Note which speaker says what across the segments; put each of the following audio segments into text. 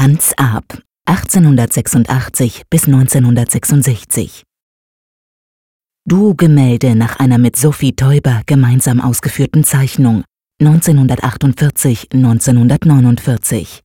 Speaker 1: Hans Arp, 1886 bis 1966. Du-Gemälde nach einer mit Sophie Teuber gemeinsam ausgeführten Zeichnung 1948-1949.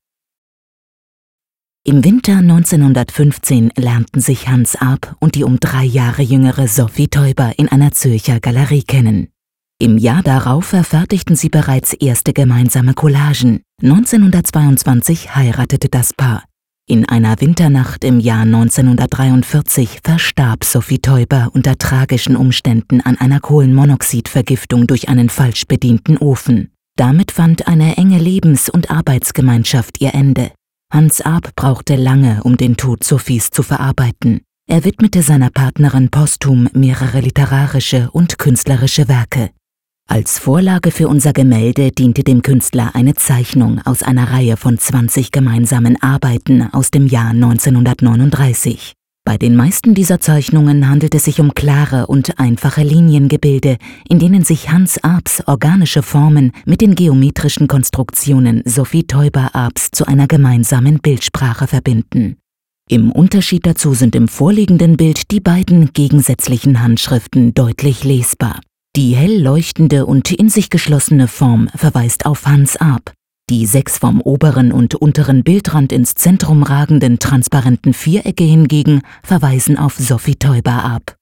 Speaker 1: Im Winter 1915 lernten sich Hans Arp und die um drei Jahre jüngere Sophie Teuber in einer Zürcher Galerie kennen. Im Jahr darauf verfertigten sie bereits erste gemeinsame Collagen. 1922 heiratete das Paar. In einer Winternacht im Jahr 1943 verstarb Sophie Teuber unter tragischen Umständen an einer Kohlenmonoxidvergiftung durch einen falsch bedienten Ofen. Damit fand eine enge Lebens- und Arbeitsgemeinschaft ihr Ende. Hans Arp brauchte lange, um den Tod Sophies zu verarbeiten. Er widmete seiner Partnerin posthum mehrere literarische und künstlerische Werke. Als Vorlage für unser Gemälde diente dem Künstler eine Zeichnung aus einer Reihe von 20 gemeinsamen Arbeiten aus dem Jahr 1939. Bei den meisten dieser Zeichnungen handelt es sich um klare und einfache Liniengebilde, in denen sich Hans Arps organische Formen mit den geometrischen Konstruktionen Sophie Teuber Arps zu einer gemeinsamen Bildsprache verbinden. Im Unterschied dazu sind im vorliegenden Bild die beiden gegensätzlichen Handschriften deutlich lesbar. Die hell leuchtende und in sich geschlossene Form verweist auf Hans Arp. Die sechs vom oberen und unteren Bildrand ins Zentrum ragenden transparenten Vierecke hingegen verweisen auf Sophie Teuber ab.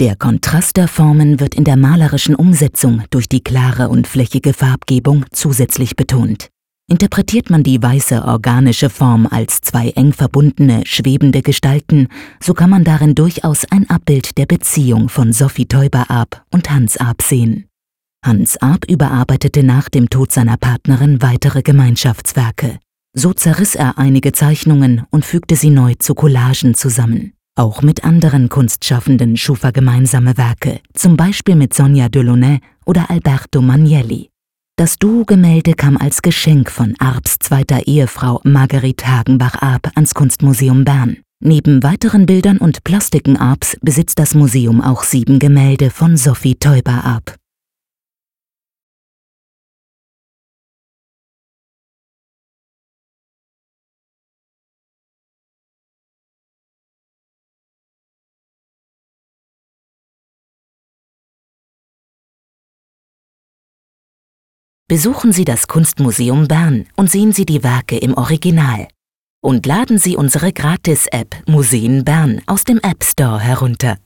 Speaker 1: Der Kontrast der Formen wird in der malerischen Umsetzung durch die klare und flächige Farbgebung zusätzlich betont. Interpretiert man die weiße organische Form als zwei eng verbundene, schwebende Gestalten, so kann man darin durchaus ein Abbild der Beziehung von Sophie Teuber Arp und Hans Arp sehen. Hans Arp überarbeitete nach dem Tod seiner Partnerin weitere Gemeinschaftswerke. So zerriss er einige Zeichnungen und fügte sie neu zu Collagen zusammen. Auch mit anderen Kunstschaffenden schuf er gemeinsame Werke, zum Beispiel mit Sonja Delaunay oder Alberto Magnelli. Das Duo-Gemälde kam als Geschenk von Arps zweiter Ehefrau Marguerite Hagenbach-Arp ans Kunstmuseum Bern. Neben weiteren Bildern und Plastiken Arps besitzt das Museum auch sieben Gemälde von Sophie Teuber Arp. Besuchen Sie das Kunstmuseum Bern und sehen Sie die Werke im Original. Und laden Sie unsere Gratis-App Museen Bern aus dem App Store herunter.